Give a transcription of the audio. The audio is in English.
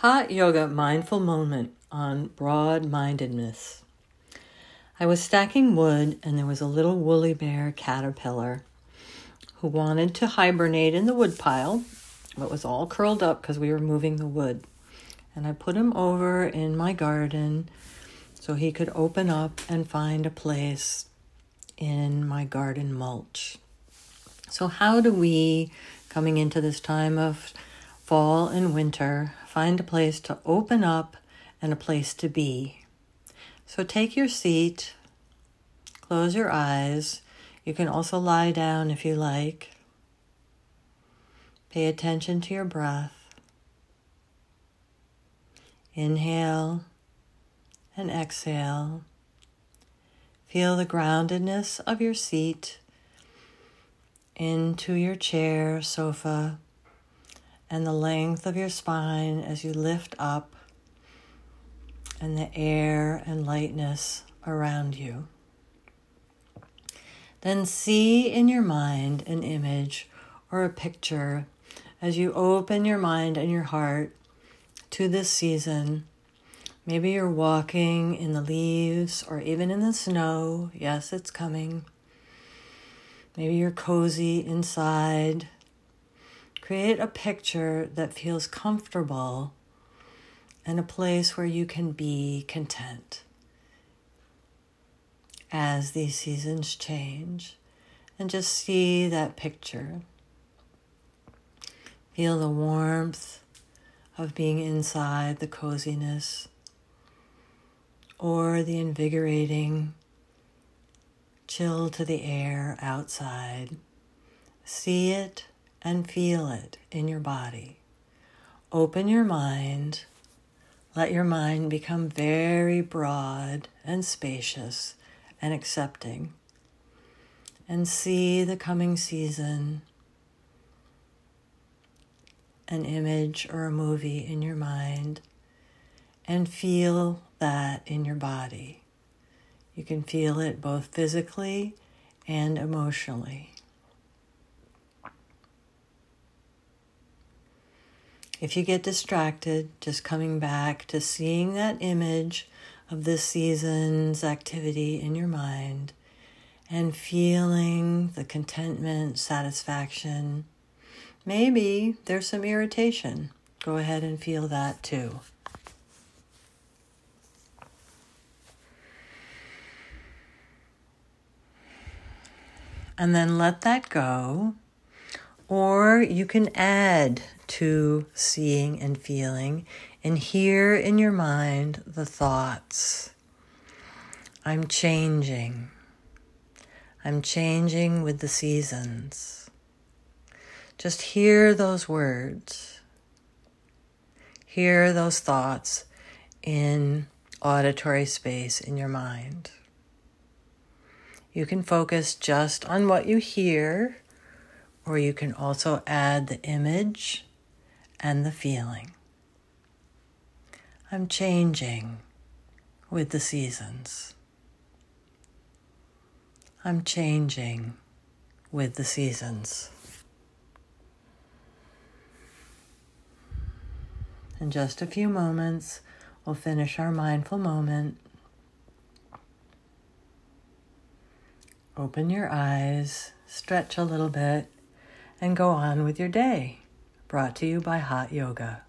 Hot Yoga Mindful Moment on Broad Mindedness. I was stacking wood and there was a little woolly bear caterpillar who wanted to hibernate in the wood pile, but was all curled up because we were moving the wood. And I put him over in my garden so he could open up and find a place in my garden mulch. So, how do we, coming into this time of fall and winter, find a place to open up and a place to be? So, take your seat, close your eyes. You can also lie down if you like. Pay attention to your breath. Inhale and exhale. Feel the groundedness of your seat into your chair, sofa, and the length of your spine as you lift up, and the air and lightness around you. Then see in your mind an image or a picture as you open your mind and your heart to this season. Maybe you're walking in the leaves or even in the snow. Yes, it's coming. Maybe you're cozy inside. Create a picture that feels comfortable and a place where you can be content as these seasons change. And just see that picture. Feel the warmth of being inside, the coziness, or the invigorating chill to the air outside. See it and feel it in your body. Open your mind. Let your mind become very broad and spacious and accepting. And see the coming season, an image or a movie in your mind, and feel that in your body. You can feel it both physically and emotionally. If you get distracted, just coming back to seeing that image of this season's activity in your mind and feeling the contentment, satisfaction. Maybe there's some irritation. Go ahead and feel that too. and then let that go. Or you can add to seeing and feeling and hear in your mind the thoughts. I'm changing. I'm changing with the seasons. Just hear those words. Hear those thoughts in auditory space in your mind. You can focus just on what you hear, or you can also add the image and the feeling. I'm changing with the seasons. I'm changing with the seasons. In just a few moments, we'll finish our mindful moment Open your eyes, stretch a little bit, and go on with your day. Brought to you by Hot Yoga.